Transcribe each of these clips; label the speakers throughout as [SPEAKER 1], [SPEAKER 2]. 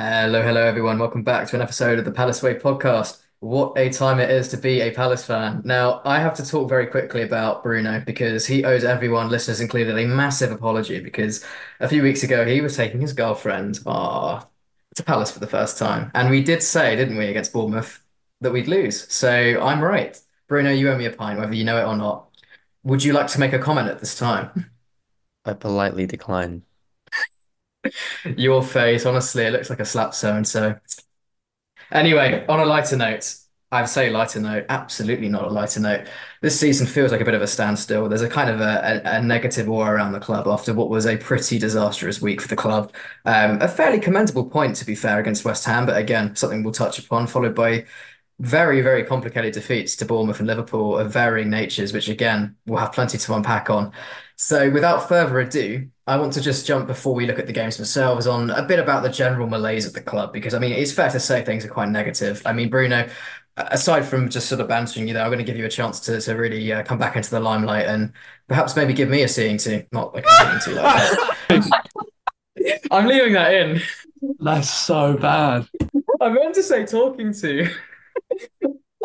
[SPEAKER 1] Hello, hello, everyone. Welcome back to an episode of the Palace Way podcast. What a time it is to be a Palace fan. Now, I have to talk very quickly about Bruno because he owes everyone, listeners included, a massive apology because a few weeks ago he was taking his girlfriend ah, to Palace for the first time. And we did say, didn't we, against Bournemouth, that we'd lose. So I'm right. Bruno, you owe me a pint, whether you know it or not. Would you like to make a comment at this time?
[SPEAKER 2] I politely decline.
[SPEAKER 1] Your face, honestly, it looks like a slap so and so. Anyway, on a lighter note, I'd say lighter note, absolutely not a lighter note. This season feels like a bit of a standstill. There's a kind of a, a, a negative aura around the club after what was a pretty disastrous week for the club. Um, a fairly commendable point, to be fair, against West Ham, but again, something we'll touch upon, followed by very, very complicated defeats to Bournemouth and Liverpool of varying natures, which again, we'll have plenty to unpack on. So, without further ado, I want to just jump before we look at the games themselves on a bit about the general malaise at the club, because I mean, it's fair to say things are quite negative. I mean, Bruno, aside from just sort of bantering you there, I'm going to give you a chance to, to really uh, come back into the limelight and perhaps maybe give me a seeing to, not like a seeing to like that. I'm leaving that in.
[SPEAKER 3] That's so bad.
[SPEAKER 1] I meant to say talking to.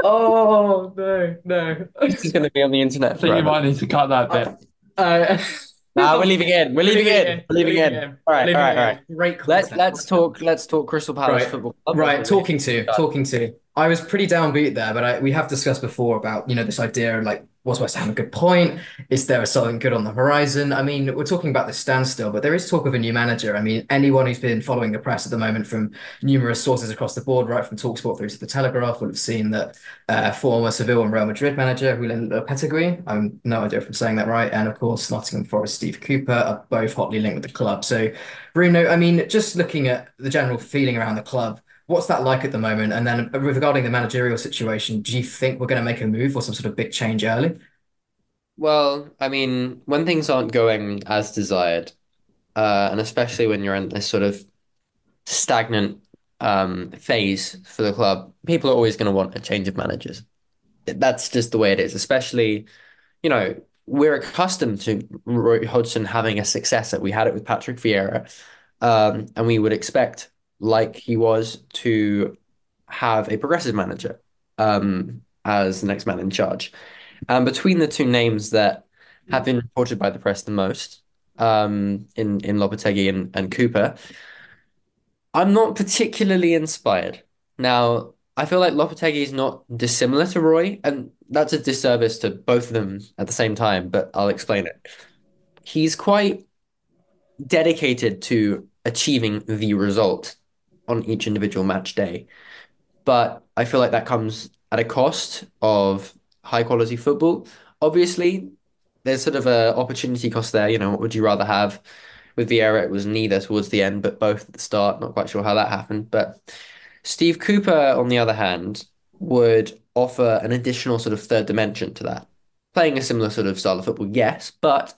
[SPEAKER 1] Oh no, no.
[SPEAKER 2] This is going to be on the internet
[SPEAKER 3] I think you might need to cut that bit.
[SPEAKER 1] Uh,
[SPEAKER 2] Nah, we're leaving in. We're leaving in. We're leaving in. All right, all right, all right.
[SPEAKER 1] Great
[SPEAKER 2] Let's let's talk. Let's talk Crystal Palace
[SPEAKER 1] Right.
[SPEAKER 2] Football Club.
[SPEAKER 1] Right, talking to, talking to. I was pretty downbeat there, but I, we have discussed before about, you know, this idea of like, was West Ham a good point? Is there something good on the horizon? I mean, we're talking about the standstill, but there is talk of a new manager. I mean, anyone who's been following the press at the moment from numerous sources across the board, right from Talksport through to the Telegraph, will have seen that uh, former Seville and Real Madrid manager Julen Lopetegui, I'm no idea if I'm saying that right, and of course Nottingham Forest Steve Cooper are both hotly linked with the club. So, Bruno, I mean, just looking at the general feeling around the club. What's that like at the moment? And then regarding the managerial situation, do you think we're going to make a move or some sort of big change early?
[SPEAKER 2] Well, I mean, when things aren't going as desired, uh, and especially when you're in this sort of stagnant um, phase for the club, people are always going to want a change of managers. That's just the way it is. Especially, you know, we're accustomed to Roy Hodgson having a successor. We had it with Patrick Vieira, um, and we would expect, like he was, to have a progressive manager um, as the next man in charge. And between the two names that have been reported by the press the most, um, in in Lopetegui and, and Cooper, I'm not particularly inspired. Now, I feel like Lopetegui is not dissimilar to Roy, and that's a disservice to both of them at the same time, but I'll explain it. He's quite dedicated to achieving the result on each individual match day, but I feel like that comes at a cost of high quality football. Obviously, there's sort of a opportunity cost there. You know, what would you rather have? With Vieira, it was neither towards the end, but both at the start. Not quite sure how that happened. But Steve Cooper, on the other hand, would offer an additional sort of third dimension to that. Playing a similar sort of style of football, yes, but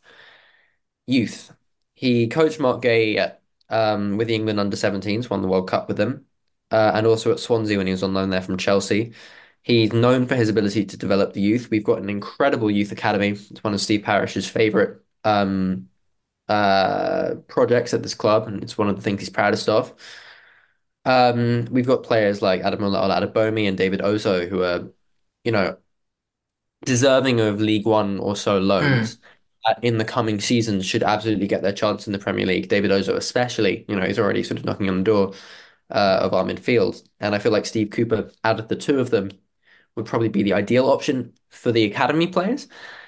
[SPEAKER 2] youth. He coached Marc Guéhi at, um, with the England under 17s, won the World Cup with them, uh, and also at Swansea when he was on loan there from Chelsea. He's known for his ability to develop the youth. We've got an incredible youth academy. It's one of Steve Parish's favorite um, uh, projects at this club, and it's one of the things he's proudest of. Um, we've got players like Ademola Oladapomi and David Ozoh who are, you know, deserving of League One or so
[SPEAKER 1] Mm.
[SPEAKER 2] loans uh, in the coming seasons should absolutely get their chance in the Premier League. David Ozoh especially, you know, he's already sort of knocking on the door uh, of our midfield, and I feel like Steve Cooper, out of the two of them, would probably be the ideal option for the academy players.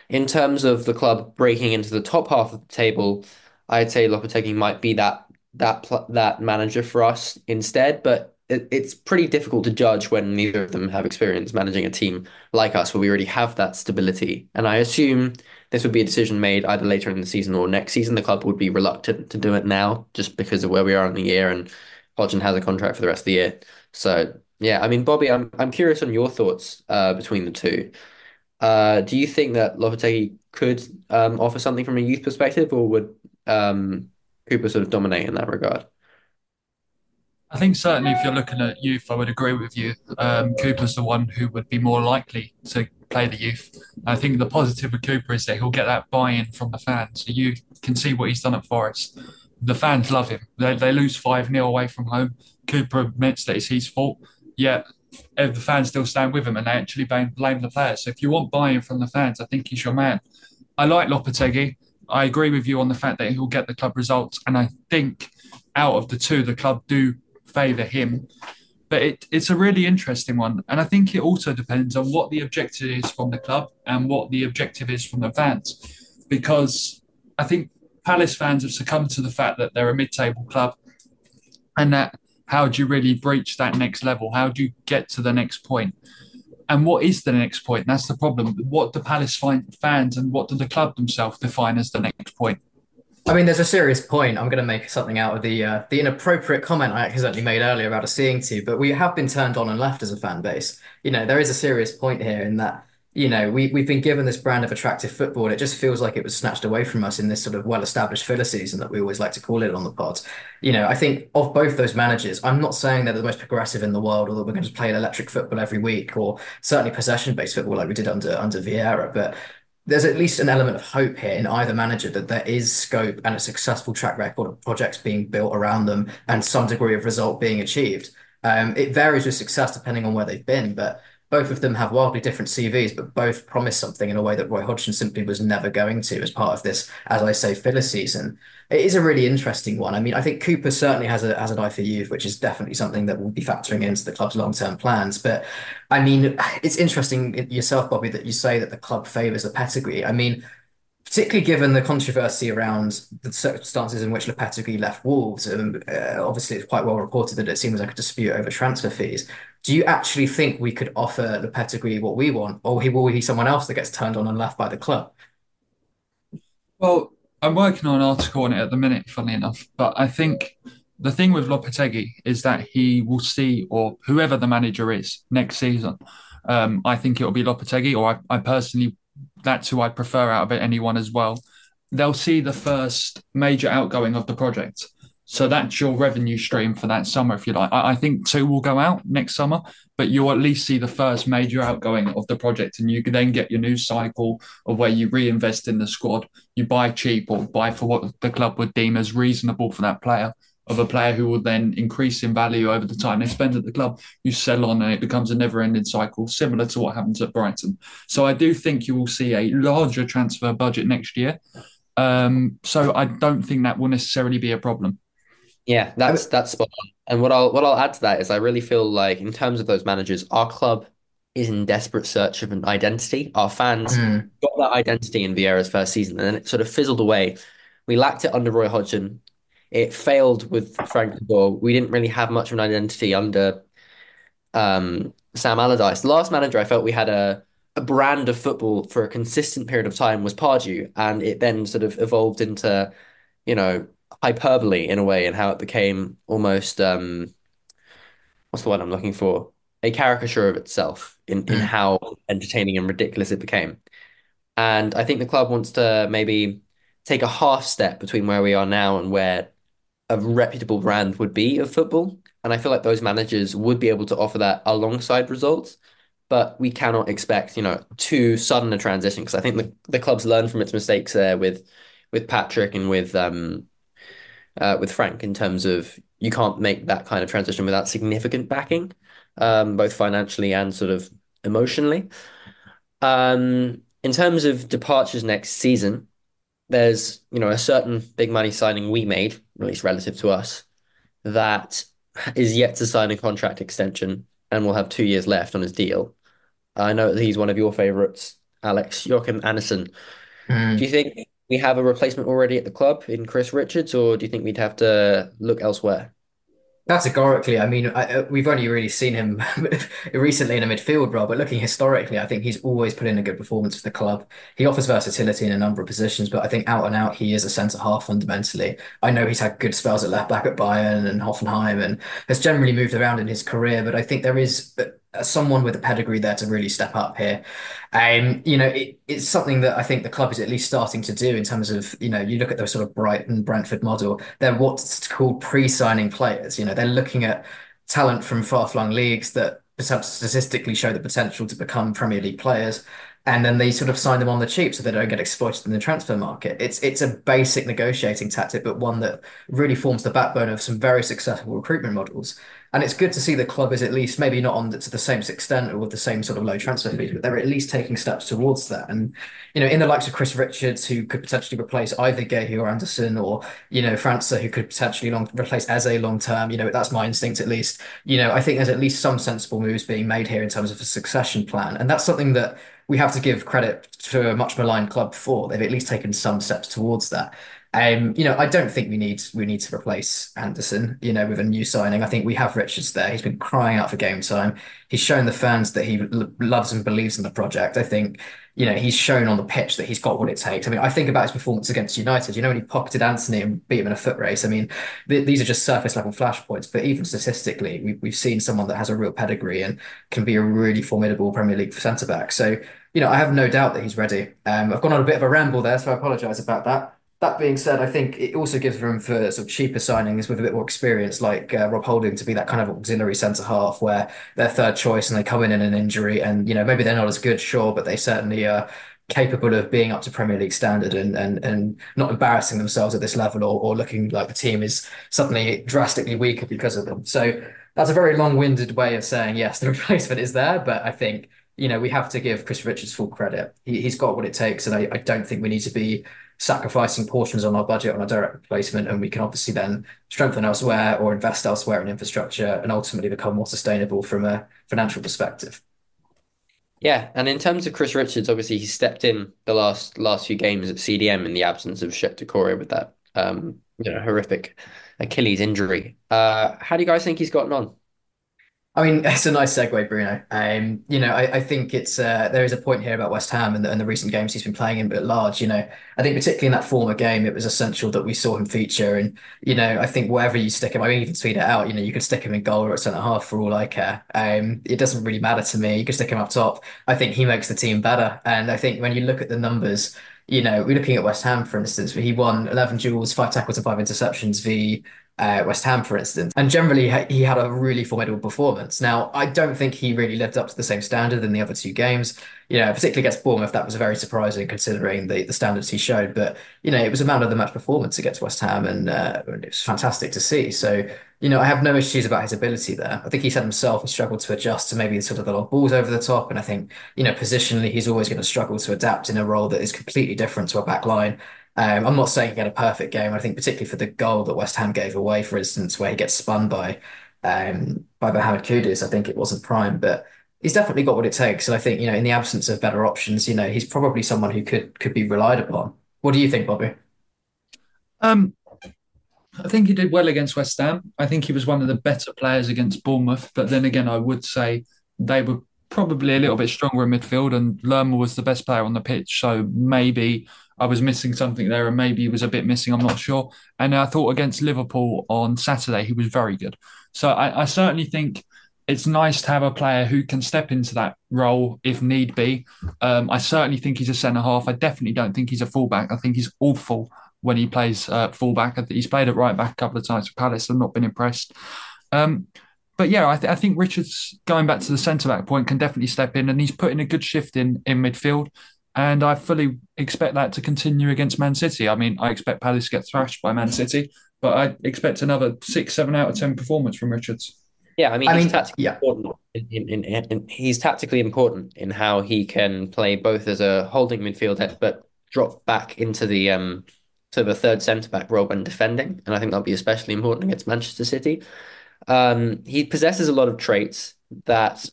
[SPEAKER 2] In terms of the club breaking into the top half of the table, I'd say Lopetegui might be that that that manager for us instead, but it, it's pretty difficult to judge when neither of them have experience managing a team like us, where we already have that stability. And I assume this would be a decision made either later in the season or next season. The club would be reluctant to do it now just because of where we are in the year, and Hodgson has a contract for the rest of the year. So yeah, I mean, Bobby, I'm I'm curious on your thoughts uh, between the two. Uh, do you think that Lopetegui could um, offer something from a youth perspective, or would um, Cooper sort of dominate in that regard?
[SPEAKER 3] I think certainly if you're looking at youth, I would agree with you. Um, Cooper's the one who would be more likely to play the youth. I think the positive with Cooper is that he'll get that buy-in from the fans. So you can see what he's done at Forest. the fans love him. They, they lose 5 nil away from home. Cooper admits that it's his fault, yet the fans still stand with him and they actually blame, blame the players. So if you want buy in from the fans, I think he's your man. I like Lopetegui. I agree with you on the fact that he'll get the club results. And I think out of the two, the club do favour him. But it, it's a really interesting one. And I think it also depends on what the objective is from the club and what the objective is from the fans. Because I think Palace fans have succumbed to the fact that they're a mid table club and that how do you really breach that next level? How do you get to the next point? And what is the next point? That's the problem. What do Palace fans and what do the club themselves define as the next point?
[SPEAKER 1] I mean, there's a serious point. I'm going to make something out of the uh, the inappropriate comment I accidentally made earlier about a seeing to, but we have been turned on and left as a fan base. You know, there is a serious point here in that you know, we, we've been given this brand of attractive football. And it just feels like it was snatched away from us in this sort of well established filler season that we always like to call it on the pod. You know, I think of both those managers, I'm not saying they're the most progressive in the world or that we're going to play electric football every week or certainly possession based football like we did under, under Vieira. But there's at least an element of hope here in either manager that there is scope and a successful track record of projects being built around them and some degree of result being achieved. Um, it varies with success depending on where they've been, but both of them have wildly different CVs, but both promise something in a way that Roy Hodgson simply was never going to as part of this, as I say, filler season. It is a really interesting one. I mean, I think Cooper certainly has a has an eye for youth, which is definitely something that will be factoring into the club's long term plans. But I mean, it's interesting yourself, Bobby, that you say that the club favours a pedigree. I mean, particularly given the controversy around the circumstances in which Lopetegui left Wolves. And uh, obviously, it's quite well reported that it seems like a dispute over transfer fees. Do you actually think we could offer Lopetegui what we want, or will he be someone else that gets turned on and left by the club?
[SPEAKER 3] Well, I'm working on an article on it at the minute, funnily enough, but I think the thing with Lopetegui is that he will see, or whoever the manager is next season, um, I think it'll be Lopetegui, or I, I personally that's who I prefer out of it, anyone as well. They'll see the first major outgoing of the project. So that's your revenue stream for that summer, if you like. I, I, think two will go out next summer, but you'll at least see the first major outgoing of the project, and you can then get your new cycle of where you reinvest in the squad, you buy cheap or buy for what the club would deem as reasonable for that player, of a player who will then increase in value over the time they spend at the club. You sell on and it becomes a never ending cycle, similar to what happens at Brighton. So I do think you will see a larger transfer budget next year. Um, so I don't think that will necessarily be a problem.
[SPEAKER 2] Yeah, that's that's spot on. And what I'll what I'll add to that is I really feel like in terms of those managers, our club is in desperate search of an identity. Our fans mm. got that identity in Vieira's first season, and then it sort of fizzled away. We lacked it under Roy Hodgson. It failed with Frank de Boer. We didn't really have much of an identity under um, Sam Allardyce. The last manager I felt we had a a brand of football for a consistent period of time was Pardew, and it then sort of evolved into, you know, hyperbole in a way, and how it became almost um, what's the word I'm looking for? A caricature of itself in in how entertaining and ridiculous it became. And I think the club wants to maybe take a half step between where we are now and where a reputable brand would be of football. And I feel like those managers would be able to offer that alongside results. But we cannot expect, you know, too sudden a transition because I think the, the club's learned from its mistakes there with with Patrick and with um uh, with Frank in terms of you can't make that kind of transition without significant backing, um, both financially and sort of emotionally. Um, in terms of departures next season, there's you know a certain big money signing we made, at least relative to us, that is yet to sign a contract extension and will have two years left on his deal. I know that he's one of your favourites, Alex Joachim Andersen. Mm. Do you think we have a replacement already at the club in Chris Richards, or do you think we'd have to look elsewhere?
[SPEAKER 1] Categorically, I mean, I, uh, we've only really seen him recently in a midfield role, but looking historically, I think he's always put in a good performance for the club. He offers versatility in a number of positions, but I think out and out, he is a centre half fundamentally. I know he's had good spells at left back at Bayern and Hoffenheim and has generally moved around in his career, but I think there is someone with a pedigree there to really step up here. Um, you know, it, it's something that I think the club is at least starting to do in terms of, you know, you look at the sort of Brighton Brentford model, they're what's called pre-signing players. You know, they're looking at talent from far-flung leagues that statistically show the potential to become Premier League players. and then they sort of sign them on the cheap so they don't get exploited in the transfer market. It's it's a basic negotiating tactic, but one that really forms the backbone of some very successful recruitment models. And it's good to see the club is at least maybe not on the, to the same extent or with the same sort of low transfer fees, but they're at least taking steps towards that. And you know, in the likes of Chris Richards, who could potentially replace either Guéhi or Andersen, or you know, França, who could potentially long replace Eze long term. You know, that's my instinct at least. You know, I think there's at least some sensible moves being made here in terms of a succession plan, and that's something that we have to give credit to a much maligned club for. They've at least taken some steps towards that. Um, you know, I don't think we need we need to replace Andersen, you know, with a new signing. I think we have Richards there. He's been crying out for game time. He's shown the fans that he loves and believes in the project. I think, you know, he's shown on the pitch that he's got what it takes. I mean, I think about his performance against United. You know, when he pocketed Antony and beat him in a foot race. I mean, th these are just surface level flashpoints, but even statistically, we, we've seen someone that has a real pedigree and can be a really formidable Premier League centre back. So, you know, I have no doubt that he's ready. Um, I've gone on a bit of a ramble there, so I apologise about that. That being said, I think it also gives room for sort of cheaper signings with a bit more experience, like uh, Rob Holding, to be that kind of auxiliary centre half where they're third choice and they come in in an injury, and you know maybe they're not as good, sure, but they certainly are capable of being up to Premier League standard and and and not embarrassing themselves at this level or, or looking like the team is suddenly drastically weaker because of them. So that's a very long-winded way of saying yes, the replacement is there, but I think you know we have to give Chris Richards full credit. He, he's got what it takes, and I, I don't think we need to be sacrificing portions on our budget on a direct replacement, and we can obviously then strengthen elsewhere or invest elsewhere in infrastructure and ultimately become more sustainable from a financial perspective.
[SPEAKER 2] Yeah, and in terms of Chris Richards, obviously he stepped in the last last few games at CDM in the absence of Cheick Doucouré with that um, you know horrific Achilles injury. Uh, how do you guys think he's gotten on?
[SPEAKER 1] I mean, it's a nice segue, Bruno. Um, you know, I, I think it's uh, there is a point here about West Ham and the, and the recent games he's been playing in but at large. You know, I think particularly in that former game, it was essential that we saw him feature. And you know, I think wherever you stick him, I mean, even tweet it out. You know, you could stick him in goal or at centre half for all I care. Um, it doesn't really matter to me. You can stick him up top. I think he makes the team better. And I think when you look at the numbers, you know, we're looking at West Ham, for instance, where he won 11 duels, five tackles, and five interceptions. The uh, West Ham, for instance. And generally, he had a really formidable performance. Now, I don't think he really lived up to the same standard in the other two games. You know, particularly against Bournemouth, that was very surprising considering the, the standards he showed. But, you know, it was a man of the match performance against West Ham, and uh, it was fantastic to see. So, you know, I have no issues about his ability there. I think he said himself he struggled to adjust to maybe sort of the long balls over the top. And I think, you know, positionally, he's always going to struggle to adapt in a role that is completely different to a back line. Um, I'm not saying he had a perfect game. I think particularly for the goal that West Ham gave away, for instance, where he gets spun by um, by Mohamed Kudus, I think it wasn't prime, but he's definitely got what it takes. And I think, you know, in the absence of better options, you know, he's probably someone who could could be relied upon. What do you think, Bobby?
[SPEAKER 3] Um, I think he did well against West Ham. I think he was one of the better players against Bournemouth. But then again, I would say they were probably a little bit stronger in midfield, and Lerma was the best player on the pitch. So maybe I was missing something there, and maybe he was a bit missing. I'm not sure. And I thought against Liverpool on Saturday, he was very good. So I, I certainly think it's nice to have a player who can step into that role if need be. Um, I certainly think he's a centre half. I definitely don't think he's a fullback. I think he's awful when he plays uh, fullback. He's played at right back a couple of times for Palace. I've not been impressed. Um, but yeah, I, th- I, think Richards going back to the centre back point can definitely step in, and he's putting a good shift in in midfield. And I fully expect that to continue against Man City. I mean, I expect Palace to get thrashed by Man City, but I expect another six, seven out of ten performance from Richards.
[SPEAKER 2] Yeah, I mean, I he's mean, tactically yeah. important. In, in, in, in, he's tactically important in how he can play both as a holding midfielder, but drop back into the um to the third centre back role when defending, and I think that'll be especially important against Manchester City. Um, he possesses a lot of traits that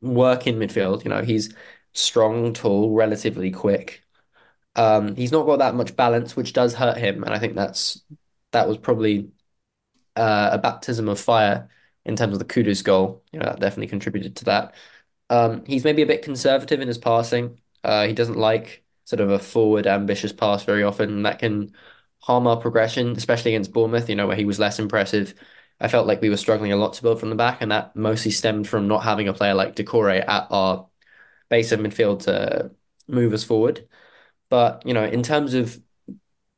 [SPEAKER 2] work in midfield. You know, he's strong, tall, relatively quick. Um, he's not got that much balance, which does hurt him, and I think that's that was probably uh, a baptism of fire in terms of the Kudus goal. You know, that definitely contributed to that. Um, he's maybe a bit conservative in his passing. Uh, he doesn't like sort of a forward, ambitious pass very often, and that can harm our progression, especially against Bournemouth. You know, where he was less impressive. I felt like we were struggling a lot to build from the back, and that mostly stemmed from not having a player like Doucouré at our base of midfield to move us forward. But you know, in terms of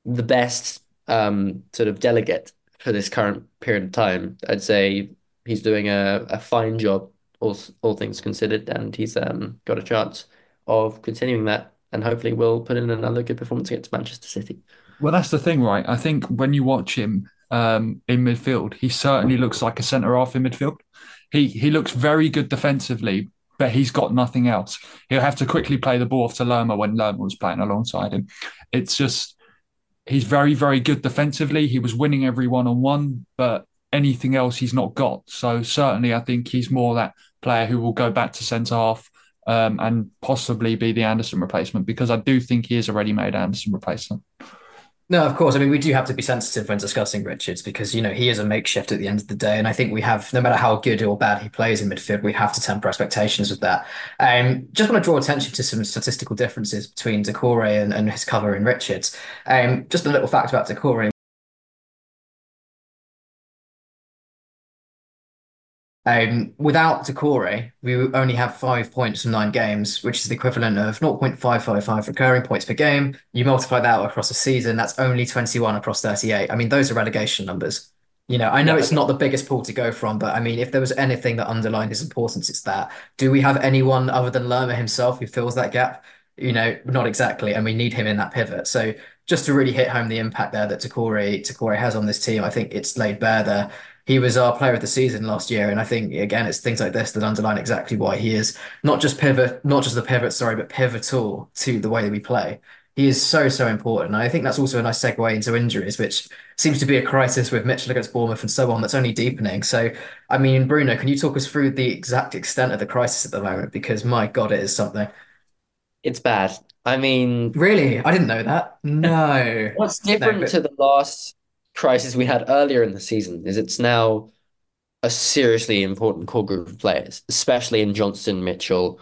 [SPEAKER 2] the best um, sort of delegate for this current period of time, I'd say he's doing a, a fine job, all all things considered, and he's um, got a chance of continuing that, and hopefully we'll put in another good performance against Manchester City.
[SPEAKER 3] Well, that's the thing, right? I think when you watch him um, in midfield, he certainly looks like a centre half in midfield. He he looks very good defensively, but he's got nothing else. He'll have to quickly play the ball off to Lerma when Lerma was playing alongside him. It's just he's very very good defensively. He was winning every one on one, but anything else he's not got. So certainly, I think he's more that player who will go back to centre half. Um, and possibly be the Andersen replacement because I do think he is a ready-made Andersen replacement.
[SPEAKER 1] No, of course. I mean, we do have to be sensitive when discussing Richards because, you know, he is a makeshift at the end of the day. And I think we have, no matter how good or bad he plays in midfield, we have to temper expectations with that. Um, just want to draw attention to some statistical differences between Doucouré and, and his cover in Richards. Um, just a little fact about Doucouré. Um, without Doucouré, we only have five points from nine games, which is the equivalent of 0.555 recurring points per game. You multiply that across a season, that's only 21 across 38. I mean, those are relegation numbers. You know, I know
[SPEAKER 2] Yeah,
[SPEAKER 1] it's not the biggest pool to go from, but I mean, if there was anything that underlined his importance, it's that. Do we have anyone other than Lerma himself who fills that gap? You know, not exactly, and we need him in that pivot. So just to really hit home the impact there that Doucouré Doucouré has on this team, I think it's laid bare there he was our player of the season last year. And I think, again, it's things like this that underline exactly why he is not just pivot, not just the pivot, sorry, but pivotal to the way that we play. He is so, so important. And I think that's also a nice segue into injuries, which seems to be a crisis with Mitchell against Bournemouth and so on that's only deepening. So, I mean, Bruno, can you talk us through the exact extent of the crisis at the moment? Because my God, it is something.
[SPEAKER 2] it's bad. I mean,
[SPEAKER 1] Really? I didn't know that. No.
[SPEAKER 2] what's
[SPEAKER 1] No,
[SPEAKER 2] different
[SPEAKER 1] but
[SPEAKER 2] to the last crisis we had earlier in the season is it's now a seriously important core group of players, especially in Johnstone, Mitchell,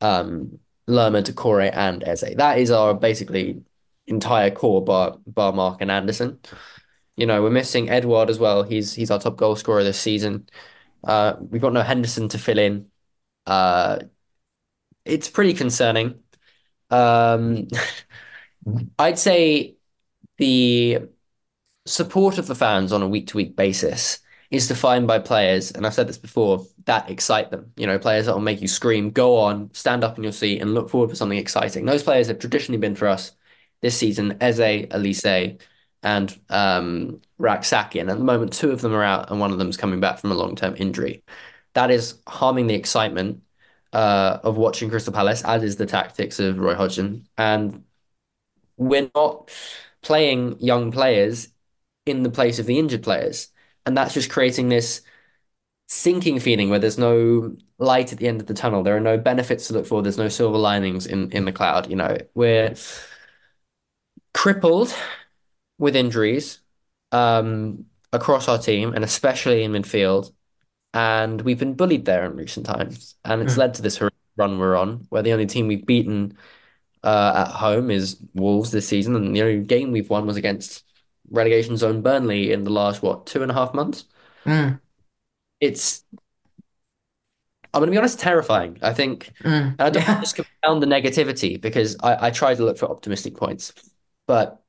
[SPEAKER 2] um, Lerma, Doucouré, and Eze. That is our basically entire core bar bar Marc and Andersen. You know, we're missing Edouard as well. He's he's our top goal scorer this season. Uh, we've got no Henderson to fill in. Uh, it's pretty concerning. Um, I'd say the support of the fans on a week to week basis is defined by players, and I've said this before, that excite them. You know, players that will make you scream, go on, stand up in your seat, and look forward for something exciting. Those players have traditionally been for us this season, Eze, Olise, and um, Rak-Sakyi. And at the moment, two of them are out, and one of them's coming back from a long term injury. That is harming the excitement uh, of watching Crystal Palace, as is the tactics of Roy Hodgson. And we're not playing young players in the place of the injured players. And that's just creating this sinking feeling where there's no light at the end of the tunnel. There are no benefits to look for. There's no silver linings in, in the cloud. You know, we're crippled with injuries um, across our team and especially in midfield. And we've been bullied there in recent times. And it's
[SPEAKER 1] mm,
[SPEAKER 2] led to this run we're on, where the only team we've beaten uh, at home is Wolves this season. And the only game we've won was against relegation zone Burnley in the last, what, two and a half months?
[SPEAKER 1] mm,
[SPEAKER 2] It's, I'm going to be honest, terrifying. I think,
[SPEAKER 1] mm.
[SPEAKER 2] and I don't
[SPEAKER 1] Yeah.
[SPEAKER 2] just compound the negativity because I, I try to look for optimistic points, but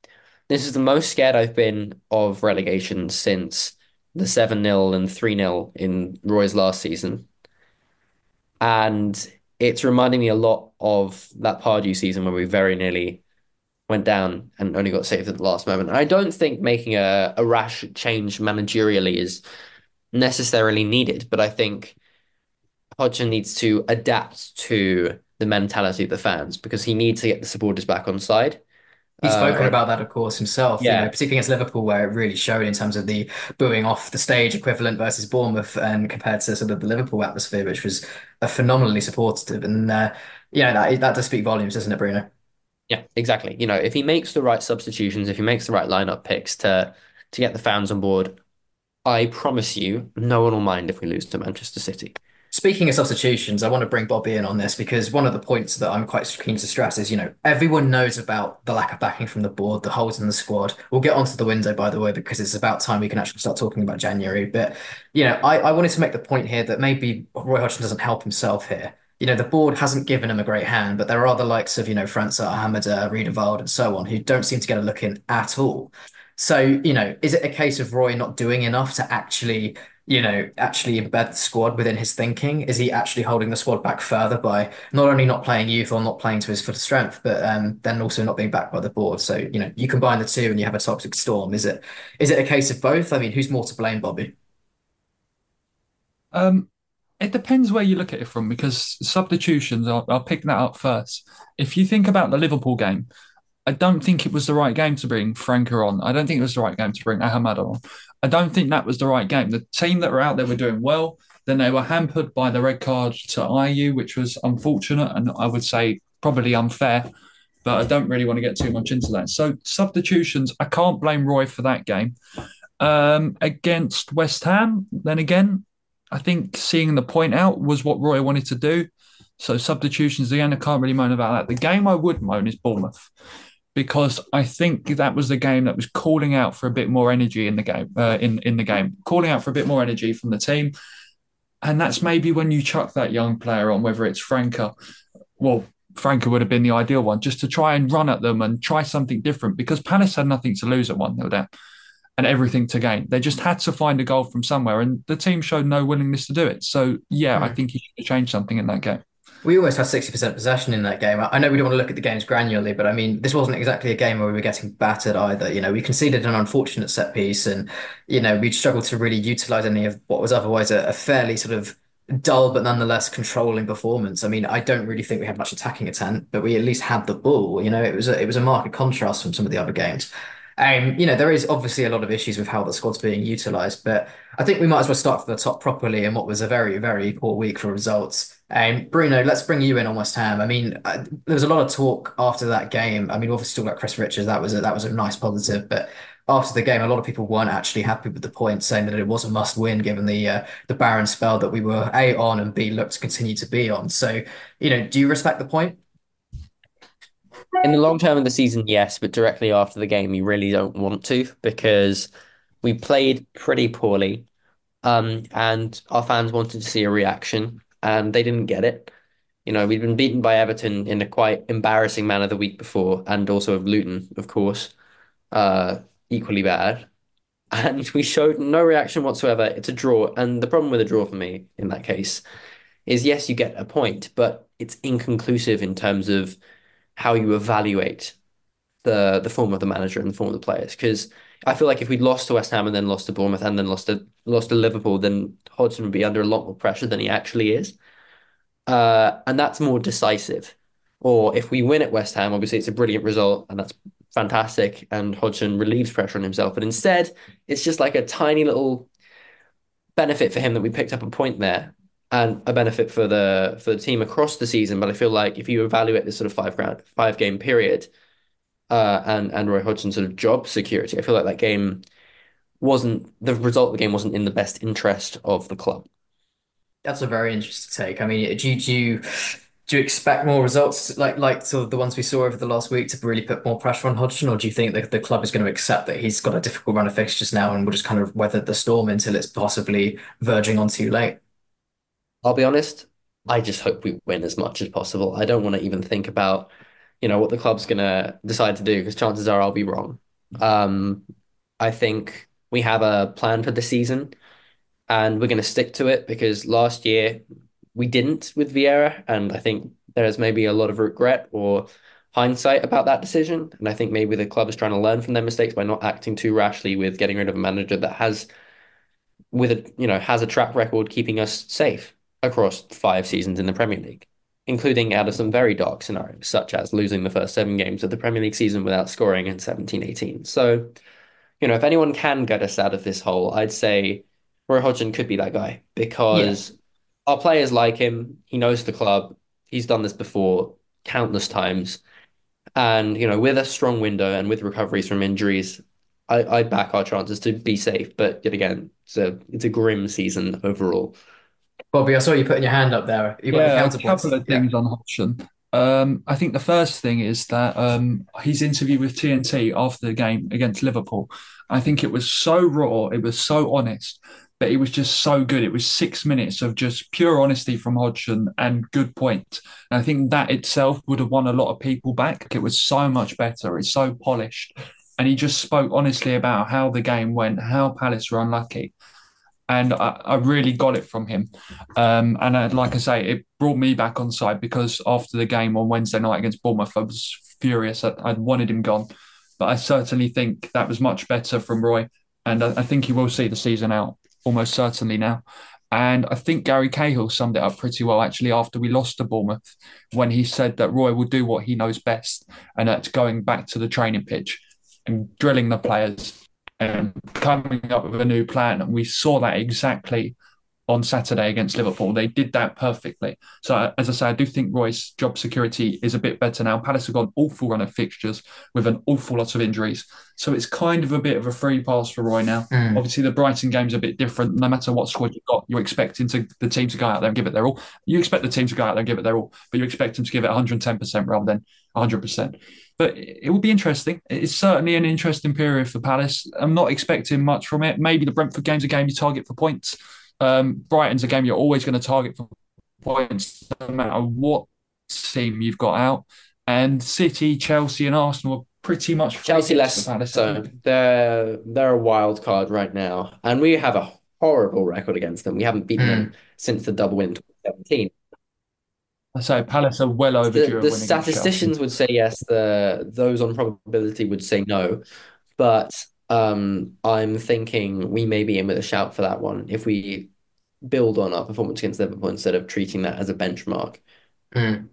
[SPEAKER 2] this is the most scared I've been of relegation since the 7 0 and 3 0 in Roy's last season. And it's reminding me a lot of that Pardew season where we very nearly went down and only got saved at the last moment. And I don't think making a, a rash change managerially is necessarily needed, but I think Hodgson needs to adapt to the mentality of the fans because he needs to get the supporters back on side.
[SPEAKER 1] He's
[SPEAKER 2] Uh,
[SPEAKER 1] spoken
[SPEAKER 2] or
[SPEAKER 1] about that, of course, himself, you know,
[SPEAKER 2] yeah,
[SPEAKER 1] particularly against Liverpool, where it really showed in terms of the booing off the stage equivalent versus Bournemouth and compared to sort of the Liverpool atmosphere, which was a phenomenally supportive. And, uh, know, that, that does speak volumes, doesn't it, Bruno?
[SPEAKER 2] Yeah, exactly. You know, if he makes the right substitutions, if he makes the right lineup picks to to get the fans on board, I promise you, no one will mind if we lose to Manchester City.
[SPEAKER 1] Speaking of substitutions, I want to bring Bobby in on this because one of the points that I'm quite keen to stress is, you know, everyone knows about the lack of backing from the board, the holes in the squad. We'll get onto the window, by the way, because it's about time we can actually start talking about January. But, you know, I, I wanted to make the point here that maybe Roy Hodgson doesn't help himself here. You know, the board hasn't given him a great hand, but there are the likes of, you know, França Ahamada, Riedewald, and so on, who don't seem to get a look in at all. So, you know, is it a case of Roy not doing enough to actually you know, actually embed the squad within his thinking? Is he actually holding the squad back further by not only not playing youth or not playing to his full strength, but um, then also not being backed by the board? So, you know, you combine the two and you have a toxic storm. Is it is it a case of both? I mean, who's more to blame, Bobby?
[SPEAKER 3] Um, it depends where you look at it from because substitutions, I'll, I'll pick that up first. If you think about the Liverpool game, I don't think it was the right game to bring França on. I don't think it was the right game to bring Ahmad on. I don't think that was the right game. The team that were out there were doing well. Then they were hampered by the red card to Ayew, which was unfortunate and I would say probably unfair. But I don't really want to get too much into that. So substitutions, I can't blame Roy for that game. Um, against West Ham, then again, I think seeing the point out was what Roy wanted to do. So substitutions again, I can't really moan about that. The game I would moan is Bournemouth because I think that was the game that was calling out for a bit more energy in the game. Uh, in in the game, calling out for a bit more energy from the team, and that's maybe when you chuck that young player on, whether it's França. Well, França would have been the ideal one, just to try and run at them and try something different because Palace had nothing to lose at one 0 down and everything to gain. They just had to find a goal from somewhere, and the team showed no willingness to do it. So yeah, I hmm. think he should change something in that game.
[SPEAKER 1] We almost had 60% possession in that game. I know we don't want to look at the games granularly, but I mean, this wasn't exactly a game where we were getting battered either. You know, we conceded an unfortunate set piece and, you know, we struggled to really utilize any of what was otherwise a, a fairly sort of dull but nonetheless controlling performance. I mean, I don't really think we had much attacking intent, but we at least had the ball. You know, it was a, it was a marked contrast from some of the other games. Um, you know, there is obviously a lot of issues with how the squad's being utilised, but I think we might as well start from the top properly in what was a very, very poor week for results. Um, Bruno, let's bring you in on West Ham. I mean, uh, there was a lot of talk after that game. I mean, obviously talk about Chris Richards. That was a, that was a nice positive, but after the game, a lot of people weren't actually happy with the point, saying that it was a must win given the uh, the barren spell that we were a on and b looked to continue to be on. So, you know, do you respect the point?
[SPEAKER 2] In the long term of the season, yes, but directly after the game, you really don't want to because we played pretty poorly. Um, and our fans wanted to see a reaction, and they didn't get it. You know, we'd been beaten by Everton in a quite embarrassing manner the week before, and also of Luton, of course, uh, equally bad. And we showed no reaction whatsoever. It's a draw, and the problem with a draw for me in that case is yes, you get a point, but it's inconclusive in terms of how you evaluate the the form of the manager and the form of the players. Because I feel like if we'd lost to West Ham and then lost to Bournemouth and then lost to lost to Liverpool, then Hodgson would be under a lot more pressure than he actually is. Uh, and that's more decisive. Or if we win at West Ham, obviously it's a brilliant result and that's fantastic, and Hodgson relieves pressure on himself. But instead, it's just like a tiny little benefit for him that we picked up a point there and a benefit for the for the team across the season. But I feel like if you evaluate this sort of five round five game period, uh, and and Roy Hodgson's sort of job security, I feel like that game wasn't the result of the game wasn't in the best interest of the club.
[SPEAKER 1] That's a very interesting take. I mean, do you, do you do you expect more results like like sort of the ones we saw over the last week to really put more pressure on Hodgson, or do you think that the club is going to accept that he's got a difficult run of fixtures just now and will just kind of weather the storm until it's possibly verging on too late?
[SPEAKER 2] I'll be honest, I just hope we win as much as possible. I don't want to even think about, you know, what the club's gonna decide to do because chances are I'll be wrong. Um, I think we have a plan for the season and we're going to stick to it because last year we didn't with Vieira, and I think there's maybe a lot of regret or hindsight about that decision. And I think maybe the club is trying to learn from their mistakes by not acting too rashly with getting rid of a manager that has with a you know has a track record keeping us safe across five seasons in the Premier League, including out of some very dark scenarios, such as losing the first seven games of the Premier League season without scoring in 17 18. So, you know, if anyone can get us out of this hole, I'd say Roy Hodgson could be that guy because yeah. our players like him. He knows the club. He's done this before countless times. And, you know, with a strong window and with recoveries from injuries, I, I'd back our chances to be safe. But yet again, it's a, it's a grim season overall.
[SPEAKER 1] Bobby, I saw you putting your hand up there. You got
[SPEAKER 3] yeah, a couple of things yeah. on Hodgson. Um, I think the first thing is that um, his interview with TNT after the game against Liverpool, I think it was so raw, it was so honest, but it was just so good. It was six minutes of just pure honesty from Hodgson and good point. And I think that itself would have won a lot of people back. It was so much better. It's so polished. And he just spoke honestly about how the game went, how Palace were unlucky. And I, I really got it from him. Um, and I, like I say, it brought me back on side because after the game on Wednesday night against Bournemouth, I was furious. I, I wanted him gone, but I certainly think that was much better from Roy, and I, I think he will see the season out almost certainly now. And I think Gary Cahill summed it up pretty well actually after we lost to Bournemouth when he said that Roy will do what he knows best, and that's going back to the training pitch and drilling the players and coming up with a new plan. And we saw that exactly on Saturday against Liverpool. They did that perfectly. So, as I say, I do think Roy's job security is a bit better now. Palace have got an awful run of fixtures with an awful lot of injuries. So, it's kind of a bit of a free pass for Roy now. Mm. Obviously, the Brighton game's a bit different. No matter what squad you've got, you're expecting to, the team to go out there and give it their all. You expect the team to go out there and give it their all, but you expect them to give it 110% rather than 100%. But it will be interesting. It's certainly an interesting period for Palace. I'm not expecting much from it. Maybe the Brentford game's a game you target for points. Um, Brighton's a game you're always going to target for points, no matter what team you've got out. And City, Chelsea, and Arsenal are pretty much
[SPEAKER 2] Chelsea less. so they're they're a wild card right now, and we have a horrible record against them. We haven't beaten mm. them since the double win 2017.
[SPEAKER 3] So Palace are well overdue.
[SPEAKER 2] The, the statisticians would say yes. The those on probability would say no, but um, I'm thinking we may be in with a shout for that one if we build on our performance against Liverpool instead of treating that as a benchmark.
[SPEAKER 1] Mm.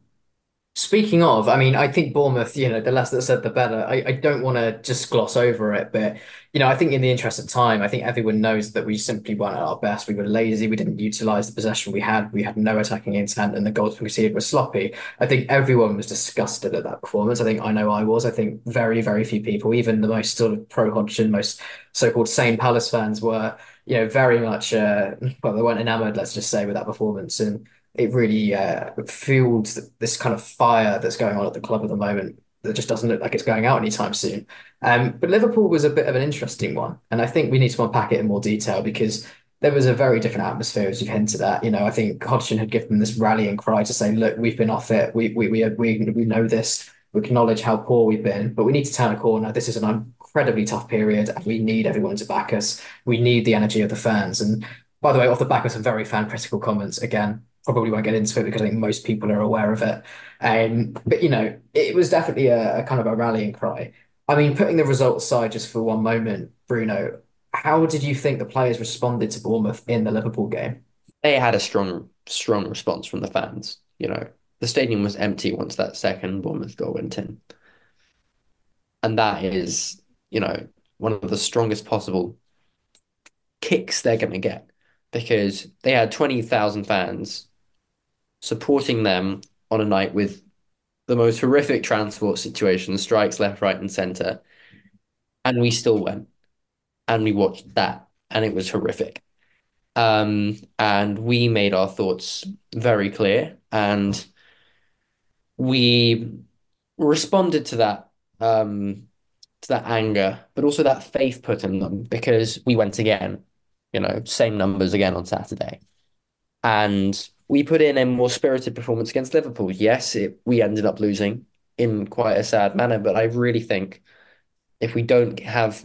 [SPEAKER 1] Speaking of, I mean, I think Bournemouth, you know, the less that said, the better. I, I don't want to just gloss over it, but, you know, I think in the interest of time, I think everyone knows that we simply weren't at our best. We were lazy. We didn't utilize the possession we had. We had no attacking intent, and the goals we conceded were sloppy. I think everyone was disgusted at that performance. I think I know I was. I think very, very few people, even the most sort of pro Hodgson, most so called sane Palace fans, were, you know, very much, uh, well, they weren't enamored, let's just say, with that performance. And, it really uh, fueled this kind of fire that's going on at the club at the moment that just doesn't look like it's going out anytime soon. Um, but Liverpool was a bit of an interesting one, and I think we need to unpack it in more detail because there was a very different atmosphere as you've hinted at. You know, I think Hodgson had given this rallying cry to say, "Look, we've been off it. We we we we, we know this. We acknowledge how poor we've been, but we need to turn a corner. This is an incredibly tough period, and we need everyone to back us. We need the energy of the fans." And by the way, off the back of some very fan critical comments again, probably won't get into it because I think most people are aware of it. Um, but you know, it was definitely a, a, kind of a rallying cry. I mean, putting the results aside just for one moment, Bruno, how did you think the players responded to Bournemouth in the Liverpool game?
[SPEAKER 2] They had a strong, strong response from the fans. You know, the stadium was empty once that second Bournemouth goal went in, and that is, you know, one of the strongest possible kicks they're going to get because they had 20,000 fans supporting them on a night with the most horrific transport situation, strikes left, right, and center. And we still went and we watched that, and it was horrific. Um, and we made our thoughts very clear, and we responded to that um, to that anger, but also that faith put in them because we went again, you know, same numbers again on Saturday, and we put in a more spirited performance against Liverpool. Yes, it, we ended up losing in quite a sad manner, but I really think if we don't have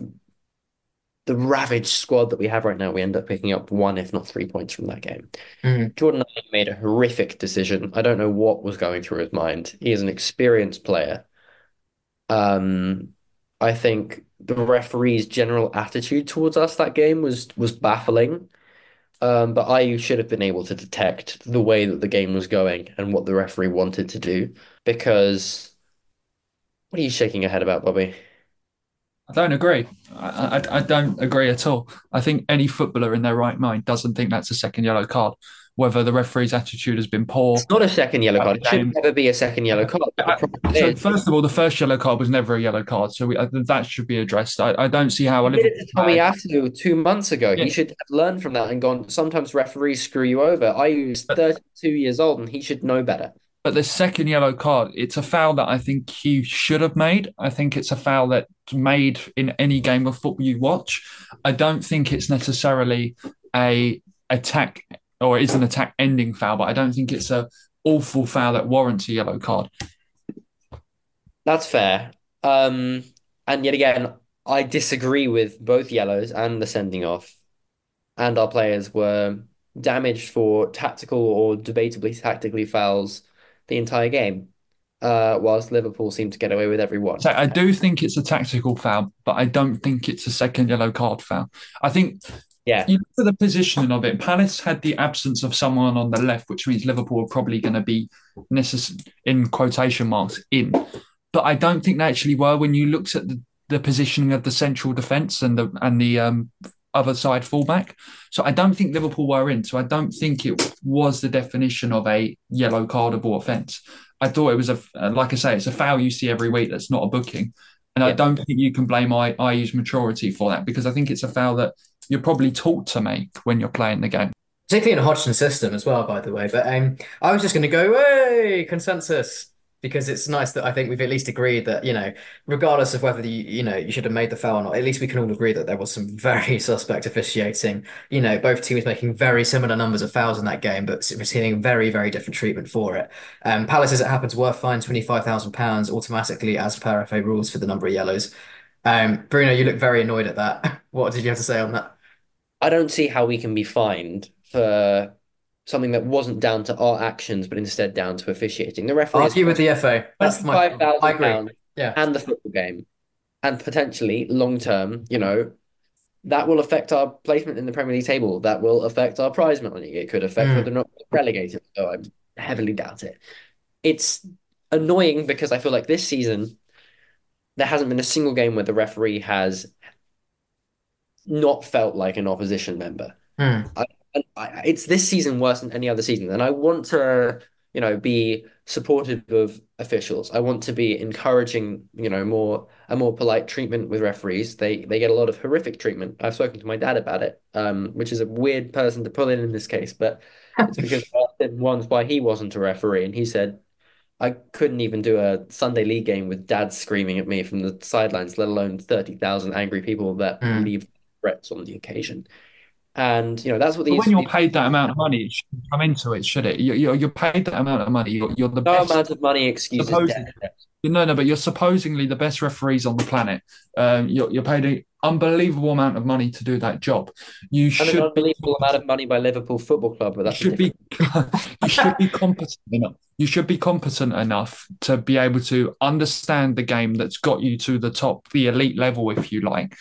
[SPEAKER 2] the ravaged squad that we have right now, we end up picking up one, if not three points from that game.
[SPEAKER 1] Mm.
[SPEAKER 2] Jordan made a horrific decision. I don't know what was going through his mind. He is an experienced player. Um, I think the referee's general attitude towards us that game was was baffling. Um, but I should have been able to detect the way that the game was going and what the referee wanted to do because what are you shaking your head about, Bobby?
[SPEAKER 3] I don't agree. I, I, I don't agree at all. I think any footballer in their right mind doesn't think that's a second yellow card whether the referee's attitude has been poor.
[SPEAKER 2] It's not a second yellow uh, card. It should never be a second yellow uh, card.
[SPEAKER 3] Uh, so first of all, the first yellow card was never a yellow card, so we, uh, that should be addressed. I, I don't see how.
[SPEAKER 2] Did it to Tomiyasu two months ago. Yeah. He should have learned from that and gone. Sometimes referees screw you over. I was 32 years old, and he should know better.
[SPEAKER 3] But the second yellow card, it's a foul that I think he should have made. I think it's a foul that's made in any game of football you watch. I don't think it's necessarily a attack or is an attack ending foul, but I don't think it's a awful foul that warrants a yellow card.
[SPEAKER 2] That's fair. Um, and yet again, I disagree with both yellows and the sending off. and our players were damaged for tactical or debatably tactically fouls the entire game, uh, whilst Liverpool seemed to get away with every one.
[SPEAKER 3] So I do think it's a tactical foul, but I don't think it's a second yellow card foul. I think
[SPEAKER 2] Yeah,
[SPEAKER 3] you look at the positioning of it. Palace had the absence of someone on the left, which means Liverpool are probably going to be necess- in quotation marks in. But I don't think they actually were when you looked at the, the positioning of the central defence and the and the um, other side fullback. So I don't think Liverpool were in. So I don't think it was the definition of a yellow cardable offence. I thought it was a like I say, it's a foul you see every week. That's not a booking, and I don't think you can blame I, Ayew's maturity for that because I think it's a foul that you're probably taught to make when you're playing the game.
[SPEAKER 1] Particularly in a Hodgson system as well, by the way. But um, I was just going to go, hey, consensus, because it's nice that I think we've at least agreed that, you know, regardless of whether you, you know, you should have made the foul or not, at least we can all agree that there was some very suspect officiating. You know, both teams making very similar numbers of fouls in that game, but receiving very, very different treatment for it. Um, Palace, as it happens, were fined £25,000 automatically as per FA rules for the number of yellows. Um, Bruno, you look very annoyed at that. What did you have to say on that?
[SPEAKER 2] I don't see how we can be fined for something that wasn't down to our actions, but instead down to officiating. The referee
[SPEAKER 1] Argue with the FA. That's my.
[SPEAKER 2] five thousand pounds
[SPEAKER 1] Yeah.
[SPEAKER 2] and the football game, and potentially long term, you know, that will affect our placement in the Premier League table. That will affect our prize money. It could affect
[SPEAKER 1] Mm.
[SPEAKER 2] whether or not we're relegated. So I heavily doubt it. It's annoying because I feel like this season there hasn't been a single game where the referee has not felt like an opposition member.
[SPEAKER 1] Hmm.
[SPEAKER 2] And I, it's this season worse than any other season, and I want to, you know, be supportive of officials. I want to be encouraging, you know, more a more polite treatment with referees. They they get a lot of horrific treatment. I've spoken to my dad about it, um, which is a weird person to pull in in this case, but it's because I asked him once why he wasn't a referee, and he said, I couldn't even do a Sunday league game with dad screaming at me from the sidelines, let alone 30,000 angry people that
[SPEAKER 1] Mm.
[SPEAKER 2] leave threats on the occasion. And, you know, that's what
[SPEAKER 3] But
[SPEAKER 2] these
[SPEAKER 3] when you're paid that amount of money, it shouldn't come into it, should it? You're, you're, you're paid that amount of money. You're, you're the
[SPEAKER 2] no
[SPEAKER 3] best.
[SPEAKER 2] amount of money excuses
[SPEAKER 3] Supposedly. No, no, but you're supposedly the best referees on the planet. Um, you're, you're paid an unbelievable amount of money to do that job. You
[SPEAKER 2] And an
[SPEAKER 3] should
[SPEAKER 2] unbelievable amount of money by Liverpool Football Club, but a
[SPEAKER 3] should be you should be competent enough. You should be competent enough to be able to understand the game that's got you to the top, the elite level, if you like.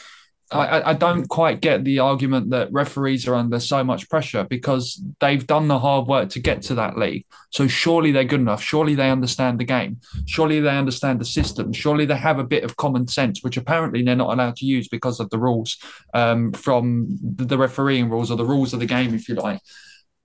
[SPEAKER 3] I, I- don't quite get the argument that referees are under so much pressure because they've done the hard work to get to that league. So surely they're good enough. Surely they understand the game. Surely they understand the system. Surely they have a bit of common sense, which apparently they're not allowed to use because of the rules um, from the the refereeing rules or the rules of the game, if you like.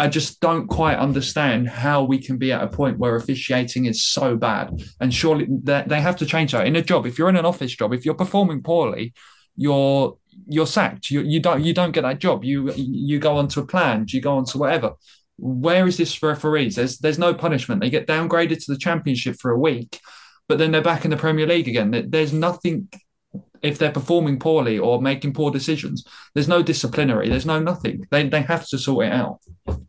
[SPEAKER 3] I just don't quite understand how we can be at a point where officiating is so bad. And surely they, they have to change that. In a job, if you're in an office job, if you're performing poorly, you're you're sacked. You you don't you don't get that job. You you go onto a plan. You go onto whatever. Where is this for referees? There's there's no punishment. They get downgraded to the championship for a week, but then they're back in the Premier League again. There's nothing if they're performing poorly or making poor decisions. There's no disciplinary. There's no nothing. They they have to sort it out.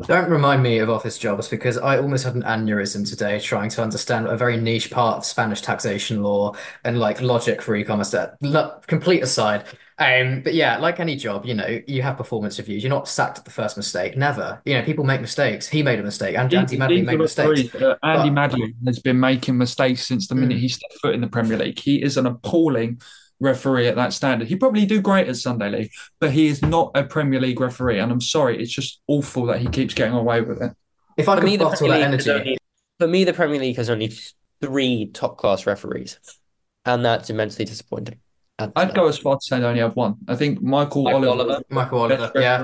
[SPEAKER 1] Don't remind me of office jobs because I almost had an aneurysm today trying to understand a very niche part of Spanish taxation law and like logic for e-commerce. That lo- complete aside. Um, but yeah, like any job, you know, you have performance reviews. You're not sacked at the first mistake. Never. You know, people make mistakes. He made a mistake, and Andy Madley made mistakes.
[SPEAKER 3] Uh, Andy
[SPEAKER 1] But-
[SPEAKER 3] Madley has been making mistakes since the minute
[SPEAKER 1] Mm.
[SPEAKER 3] he stepped foot in the Premier League. He is an appalling referee at that standard. He probably do great at Sunday League, but he is not a Premier League referee. And I'm sorry, it's just awful that he keeps getting away with it.
[SPEAKER 1] If I
[SPEAKER 2] For
[SPEAKER 1] could
[SPEAKER 2] me, the
[SPEAKER 1] bottle
[SPEAKER 2] Premier
[SPEAKER 1] that
[SPEAKER 2] League has
[SPEAKER 1] energy,
[SPEAKER 2] only, for me, the Premier League has only three top class referees, and that's immensely disappointing. And
[SPEAKER 3] I'd go as far to say they only have one. I think Michael
[SPEAKER 2] Michael
[SPEAKER 3] Oliver,
[SPEAKER 2] Oliver.
[SPEAKER 1] Michael
[SPEAKER 3] best
[SPEAKER 1] Oliver, yeah.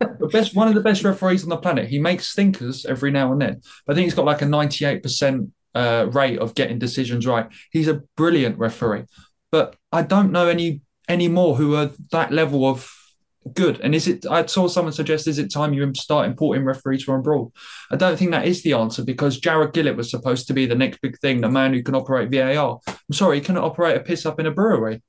[SPEAKER 3] the best one of the best referees on the planet. He makes stinkers every now and then. But I think he's got like a 98% uh, rate of getting decisions right. He's a brilliant referee. But I don't know any any more who are that level of good. And is it I saw someone suggest is it time you start importing referees from abroad? I don't think that is the answer because Jarred Gillett was supposed to be the next big thing, the man who can operate VAR. I'm sorry, he cannot operate a piss up in a brewery.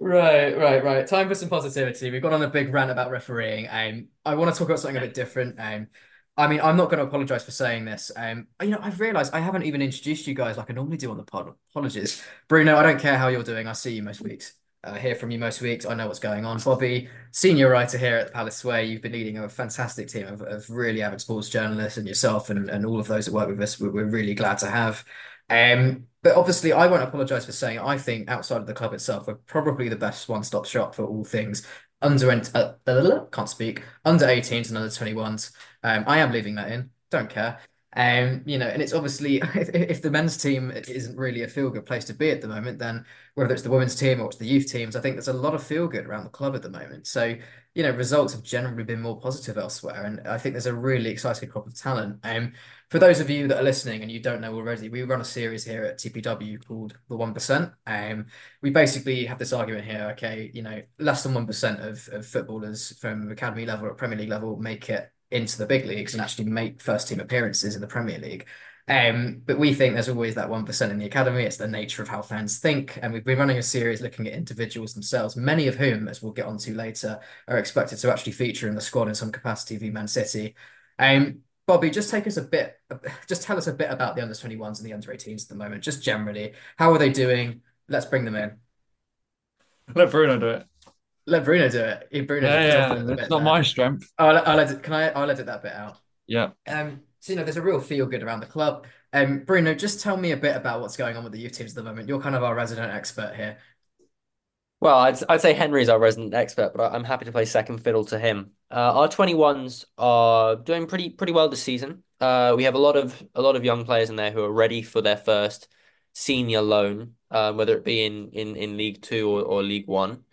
[SPEAKER 1] Right, right, right. Time for some positivity. We've gone on a big rant about refereeing. Um, I want to talk about something a bit different. Um, I mean, I'm not going to apologize for saying this. Um, you know, I've realized I haven't even introduced you guys like I normally do on the pod. Apologies, Bruno. I don't care how you're doing. I see you most weeks. I hear from you most weeks. I know what's going on. Bobby, senior writer here at the Palace Way, you've been leading a fantastic team of, of really avid sports journalists, and yourself and, and all of those that work with us. We're, we're really glad to have. Um, but obviously, I won't apologise for saying I think outside of the club itself, we're probably the best one-stop shop for all things under uh, can't speak under 18s and under 21s. Um, I am leaving that in. Don't care. Um, you know, and it's obviously if, the men's team isn't really a feel good place to be at the moment, then whether it's the women's team or it's the youth teams, I think there's a lot of feel good around the club at the moment. So, you know, results have generally been more positive elsewhere, and I think there's a really exciting crop of talent. Um, for those of you that are listening and you don't know already, we run a series here at TPW called the One Percent. Um, we basically have this argument here. Okay, you know, less than one percent of, of footballers from academy level or Premier League level make it into the big leagues and actually make first team appearances in the Premier League. Um, but we think there's always that 1% in the academy. It's the nature of how fans think. And we've been running a series looking at individuals themselves, many of whom, as we'll get onto later, are expected to actually feature in the squad in some capacity v Man City. Um, Bobby, just take us a bit, just tell us a bit about the under 21s and the under 18s at the moment, just generally. How are they doing? Let's bring them in.
[SPEAKER 3] Let Bruno do it.
[SPEAKER 1] Let Bruno do it. Bruno
[SPEAKER 3] yeah, yeah, it's not there. my strength.
[SPEAKER 1] I'll, I'll edit, can I? I'll edit that bit out.
[SPEAKER 3] Yeah.
[SPEAKER 1] Um. So you know, there's a real feel good around the club. Um, Bruno, just tell me a bit about what's going on with the youth teams at the moment. You're kind of our resident expert here.
[SPEAKER 2] Well, I'd I'd say Henry's our resident expert, but I'm happy to play second fiddle to him. Uh, our 21s are doing pretty pretty well this season. Uh, we have a lot of a lot of young players in there who are ready for their first senior loan, uh, whether it be in in in League Two or, or League One.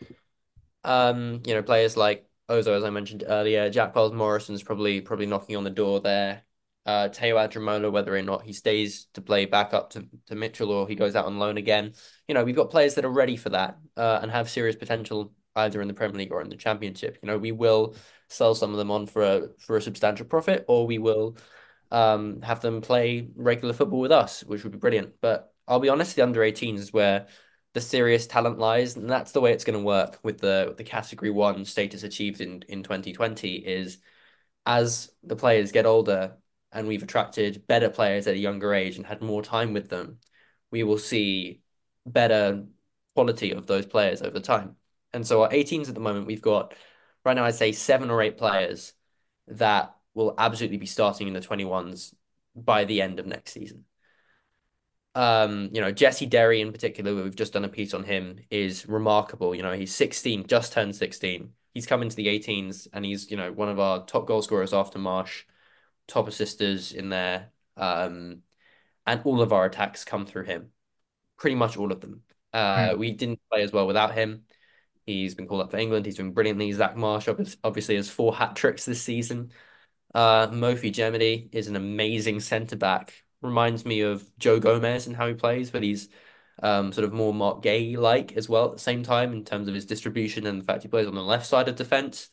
[SPEAKER 2] Um, you know, players like Ozoh, as I mentioned earlier, Jack Wells Morrison's probably probably knocking on the door there. Uh, Tayo Adaramola, whether or not he stays to play back up to, to Mitchell or he goes out on loan again. You know, we've got players that are ready for that uh, and have serious potential either in the Premier League or in the Championship. You know, we will sell some of them on for a for a substantial profit, or we will um, have them play regular football with us, which would be brilliant. But I'll be honest, the under 18s is where the serious talent lies, and that's the way it's going to work with the the category one status achieved in in 2020 is as the players get older and we've attracted better players at a younger age and had more time with them, we will see better quality of those players over time. And so our 18s at the moment, we've got right now I'd say seven or eight players that will absolutely be starting in the 21s by the end of next season um, you know, Jesse Derry in particular, we've just done a piece on him, is remarkable. You know, he's 16, just turned 16. He's come into the 18s and he's, you know, one of our top goal scorers after Marsh, top assisters in there. Um, and all of our attacks come through him. Pretty much all of them. Uh, mm. we didn't play as well without him. He's been called up for England. He's been brilliantly. Zach Marsh obviously has four hat tricks this season. Uh, Mofe Jemide is an amazing centre back reminds me of Joe Gomez and how he plays, but he's um, sort of more Marc Guéhi like as well at the same time in terms of his distribution and the fact he plays on the left side of defense.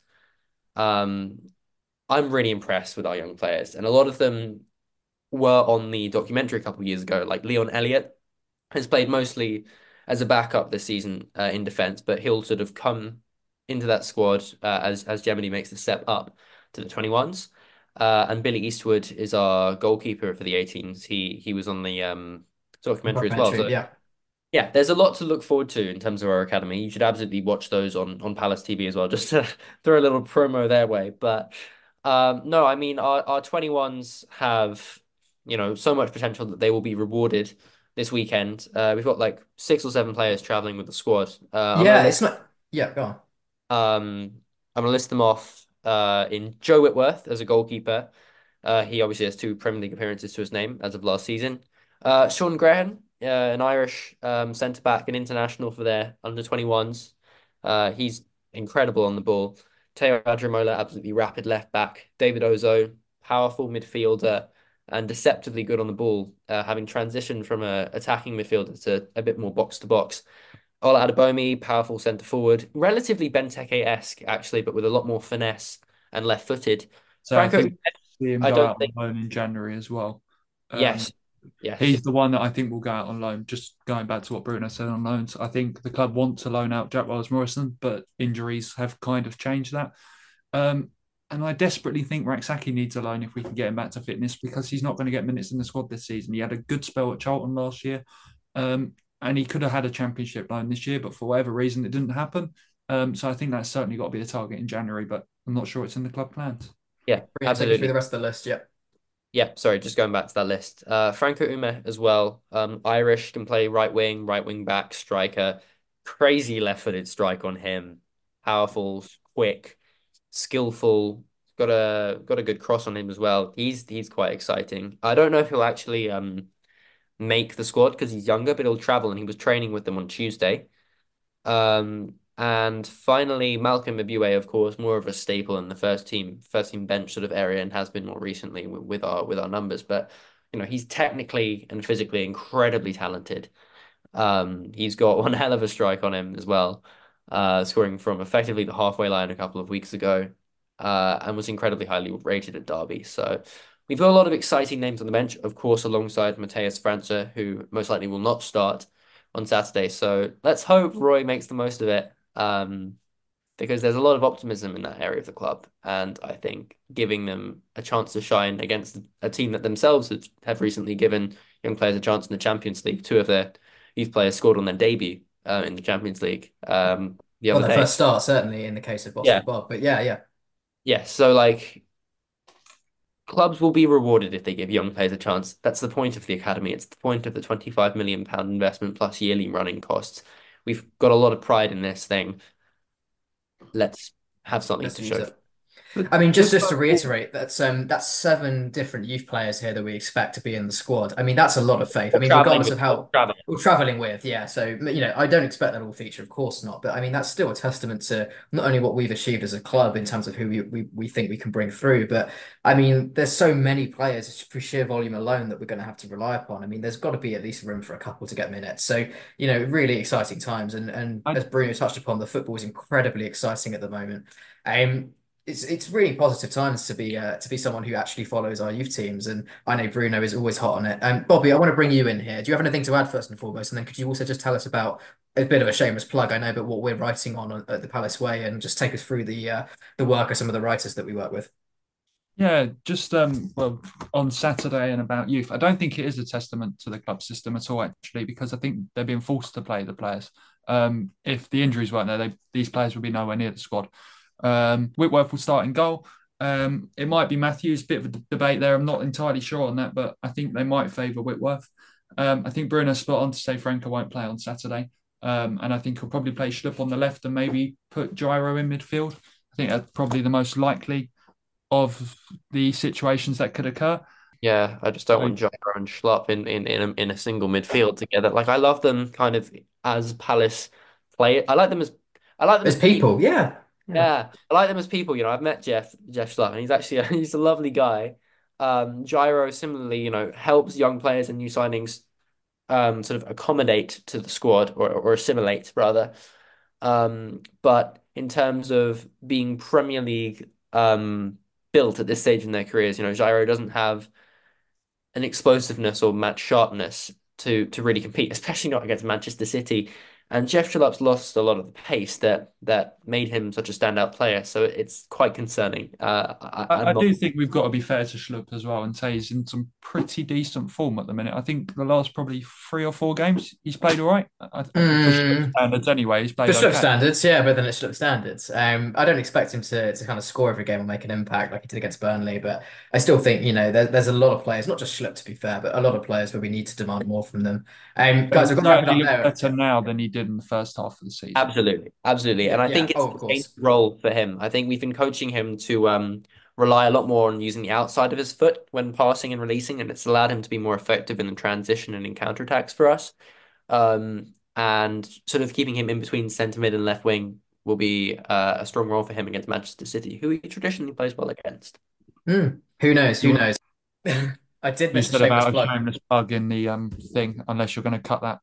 [SPEAKER 2] Um, I'm really impressed with our young players, and a lot of them were on the documentary a couple of years ago. Like Leon Elliott has played mostly as a backup this season uh, in defense, but he'll sort of come into that squad uh, as as Jemide makes the step up to the 21s. Uh, and Billy Eastwood is our goalkeeper for the 18s. He he was on the um, documentary, as well. So,
[SPEAKER 1] yeah.
[SPEAKER 2] Yeah, there's a lot to look forward to in terms of our academy. You should absolutely watch those on, on Palace TV as well, just to throw a little promo their way. But um, no, I mean our, our 21s have, you know, so much potential that they will be rewarded this weekend. Uh, we've got like six or seven players traveling with the squad.
[SPEAKER 1] Uh, yeah, it's not. Yeah, go on.
[SPEAKER 2] Um, I'm gonna list them off uh, in Joe Whitworth as a goalkeeper. Uh, he obviously has two Premier League appearances to his name as of last season. Uh, Sean Grehan, uh, an Irish um, centre back and international for their under 21s. Uh, he's incredible on the ball. Tayo Adaramola, absolutely rapid left back. David Ozoh, powerful midfielder and deceptively good on the ball, uh, having transitioned from a attacking midfielder to a bit more box to box. Ola-Adebomi, powerful centre forward, relatively Benteke-esque actually, but with a lot more finesse and left footed.
[SPEAKER 3] So Franco, I, think him I out think... loan in January as well.
[SPEAKER 2] Um, yes, yes.
[SPEAKER 3] He's the one that I think will go out on loan. Just going back to what Bruno said on loans, I think the club want to loan out Jack Wells Morrison, but injuries have kind of changed that. Um, and I desperately think Rak-Sakyi needs a loan if we can get him back to fitness because he's not going to get minutes in the squad this season. He had a good spell at Charlton last year. Um, and he could have had a championship loan this year, but for whatever reason, it didn't happen. Um, so I think that's certainly got to be a target in January, but I'm not sure it's in the club plans.
[SPEAKER 2] Yeah,
[SPEAKER 1] Brilliant. Take through the rest of the list. Yep.
[SPEAKER 2] Yeah, sorry, just going back to that list. Uh, Franco Umeh as well. Um, Irish can play right wing, right wing back, striker. Crazy left-footed strike on him. Powerful, quick, skillful. Got a got a good cross on him as well. He's he's quite exciting. I don't know if he'll actually um make the squad because he's younger, but he'll travel and he was training with them on Tuesday. Um, and finally, Malcolm Ebiowei, of course, more of a staple in the first team, first team bench sort of area, and has been more recently with, with our with our numbers. But you know, he's technically and physically incredibly talented. Um, he's got one hell of a strike on him as well, uh, scoring from effectively the halfway line a couple of weeks ago, uh, and was incredibly highly rated at Derby. So we've got a lot of exciting names on the bench, of course, alongside Matheus França, who most likely will not start on Saturday. So let's hope Roy makes the most of it um, because there's a lot of optimism in that area of the club. And I think giving them a chance to shine against a team that themselves have, have recently given young players a chance in the Champions League. Two of their youth players scored on their debut uh, in the Champions League. Um,
[SPEAKER 1] the well, the day. first start, certainly, in the case of Boston yeah. Bob. But yeah, yeah.
[SPEAKER 2] Yeah, so like clubs will be rewarded if they give young players a chance. That's the point of the academy. It's the point of the 25 million pound investment plus yearly running costs we've got a lot of pride in this thing. Let's have something Let's to show. It.
[SPEAKER 1] I mean, just just to reiterate, that's um that's seven different youth players here that we expect to be in the squad. I mean, that's a lot of faith. I mean, regardless of how traveling. we're traveling with, yeah. So you know, I don't expect that all feature, of course not. But I mean, that's still a testament to not only what we've achieved as a club in terms of who we we, we think we can bring through, but I mean, there's so many players for sheer volume alone that we're going to have to rely upon. I mean, there's got to be at least room for a couple to get minutes. So you know, really exciting times. And and I... as Bruno touched upon, the football is incredibly exciting at the moment. Um, it's it's really positive times to be uh, to be someone who actually follows our youth teams, and I know Bruno is always hot on it. And um, Bobby, I want to bring you in here. Do you have anything to add first and foremost? And then could you also just tell us about a bit of a shameless plug, I know, but what we're writing on at the Palace Way, and just take us through the uh, the work of some of the writers that we work with.
[SPEAKER 3] Yeah, just um, well on Saturday and about youth. I don't think it is a testament to the club system at all, actually, because I think they're being forced to play the players. Um, if the injuries weren't there, they, these players would be nowhere near the squad. Um, Whitworth will start in goal. Um, it might be Matthews, bit of a debate there. I'm not entirely sure on that, but I think they might favour Whitworth. Um, I think Bruno's spot on to say Franco won't play on Saturday. Um, and I think he'll probably play Schlupp on the left and maybe put Jairo in midfield. I think that's probably the most likely of the situations that could occur.
[SPEAKER 2] Yeah, I just don't want Jairo and Schlupp in in in a, in a single midfield together. Like I love them kind of as Palace play. I like them as I like them
[SPEAKER 1] as, as people. people. Yeah,
[SPEAKER 2] yeah. I like them as people. You know, I've met Jeff Jeff Schlupp, and he's actually a, he's a lovely guy. Um, Jairo similarly, you know, helps young players and new signings um, sort of accommodate to the squad or or assimilate rather. Um, but in terms of being Premier League um, built at this stage in their careers, you know, Jairo doesn't have an explosiveness or match sharpness to to really compete, especially not against Manchester City. And Jeff Schlupp's lost a lot of the pace that that made him such a standout player. So it's quite concerning. Uh, I,
[SPEAKER 3] I, I not... do think we've got to be fair to Schlupp as well and say he's in some pretty decent form at the minute. I think the last probably three or four games he's played all right. I, mm. standards anyway. He's played
[SPEAKER 1] for okay. standards, yeah, but then it's Schlupp standards. Um, I don't expect him to, to kind of score every game or make an impact like he did against Burnley, but I still think you know there, there's a lot of players, not just Schlupp to be fair, but a lot of players where we need to demand more from them. Um, guys, I've got to wrap it up there.
[SPEAKER 3] Better now than he did in the first half of the season.
[SPEAKER 2] Absolutely, absolutely, and I yeah, think it's oh, a role for him. I think we've been coaching him to um, rely a lot more on using the outside of his foot when passing and releasing, and it's allowed him to be more effective in the transition and in counterattacks for us. Um, and sort of keeping him in between centre mid and left wing will be uh, a strong role for him against Manchester City, who he traditionally plays well against.
[SPEAKER 1] Mm, who knows? Who knows? I did miss
[SPEAKER 3] a shameless plug. shameless plug in the um thing, unless you're going to cut that.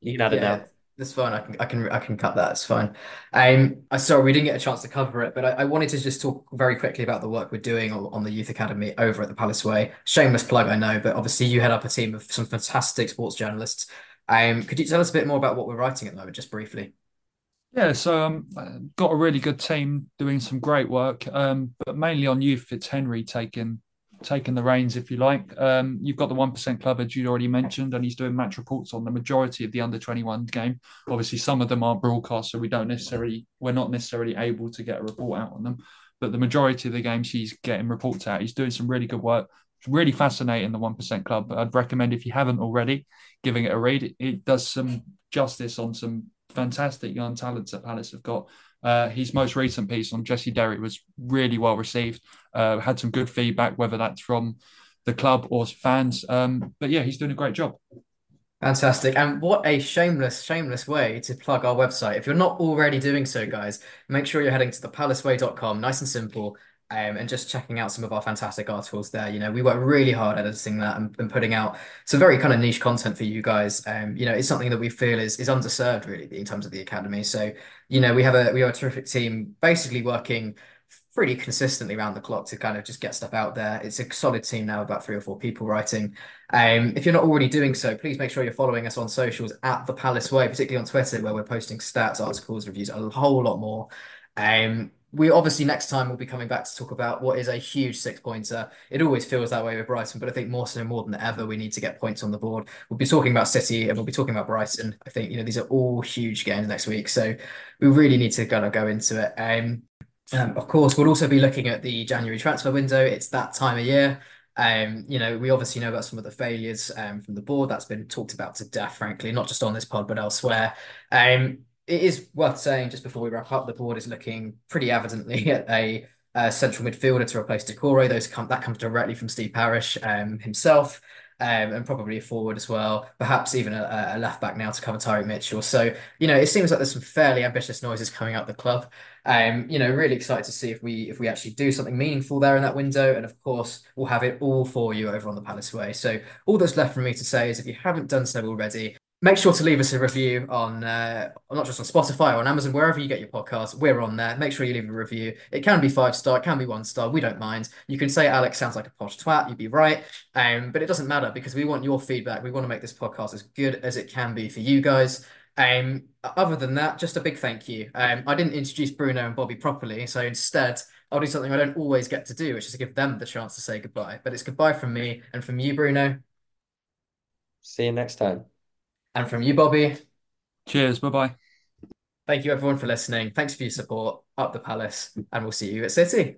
[SPEAKER 2] You can add yeah, it now.
[SPEAKER 1] That's fine. I can I can I can cut that. It's fine. Um, I sorry we didn't get a chance to cover it, but I, I wanted to just talk very quickly about the work we're doing on, on the youth academy over at the Palace Way. Shameless plug, I know, but obviously you head up a team of some fantastic sports journalists. Um, could you tell us a bit more about what we're writing at the moment, just briefly?
[SPEAKER 3] Yeah, so um, got a really good team doing some great work, um, but mainly on youth. It's Henry taking taking the reins, if you like. Um, you've got the one percent club, as you already mentioned, and he's doing match reports on the majority of the under twenty one game. Obviously, some of them aren't broadcast, so we don't necessarily we're not necessarily able to get a report out on them. But the majority of the games he's getting reports out. He's doing some really good work. Really fascinating the one percent club. I'd recommend if you haven't already, giving it a read. It, it does some justice on some fantastic young talents that Palace have got. Uh, his most recent piece on Jesse Derry was really well received. Uh, had some good feedback, whether that's from the club or fans. Um, but yeah, he's doing a great job.
[SPEAKER 1] Fantastic. And what a shameless, shameless way to plug our website. If you're not already doing so, guys, make sure you're heading to thepalaceway.com, nice and simple, um, and just checking out some of our fantastic articles there. You know, we work really hard editing that and, and putting out some very kind of niche content for you guys. Um, you know, it's something that we feel is is underserved really in terms of the academy. So, you know, we have a we have a terrific team basically working pretty consistently around the clock to kind of just get stuff out there. It's a solid team now, about three or four people writing. Um, if you're not already doing so, please make sure you're following us on socials at the Palace Way, particularly on Twitter, where we're posting stats, articles, reviews, a whole lot more. Um, we obviously next time we'll be coming back to talk about what is a huge six pointer. It always feels that way with Brighton, but I think more so more than ever we need to get points on the board. We'll be talking about City and we'll be talking about Brighton. I think you know these are all huge games next week, so we really need to kind of go into it. Um, um, of course, we'll also be looking at the January transfer window. It's that time of year. Um, you know, we obviously know about some of the failures um, from the board. That's been talked about to death, frankly, not just on this pod, but elsewhere. Um, it is worth saying just before we wrap up, the board is looking pretty evidently at a, a central midfielder to replace Doucouré. Those come that comes directly from Steve Parish um, himself um, and probably a forward as well, perhaps even a, a left back now to cover Tyrick Mitchell. So, you know, it seems like there's some fairly ambitious noises coming out the club. Um, you know, really excited to see if we if we actually do something meaningful there in that window. And of course, we'll have it all for you over on the Palace Way. So all that's left for me to say is if you haven't done so already, make sure to leave us a review on uh, not just on Spotify or on Amazon, wherever you get your podcasts. We're on there. Make sure you leave a review. It can be five star, it can be one star. We don't mind. You can say Alex sounds like a posh twat. You'd be right. Um, but it doesn't matter because we want your feedback. We want to make this podcast as good as it can be for you guys. Um, other than that, just a big thank you. Um, I didn't introduce Bruno and Bobby properly, so instead I'll do something I don't always get to do, which is to give them the chance to say goodbye. But it's goodbye from me and from you, Bruno.
[SPEAKER 2] See you next time.
[SPEAKER 1] And from you, Bobby.
[SPEAKER 3] Cheers. Bye bye.
[SPEAKER 1] Thank you, everyone, for listening. Thanks for your support. Up the Palace, and we'll see you at City.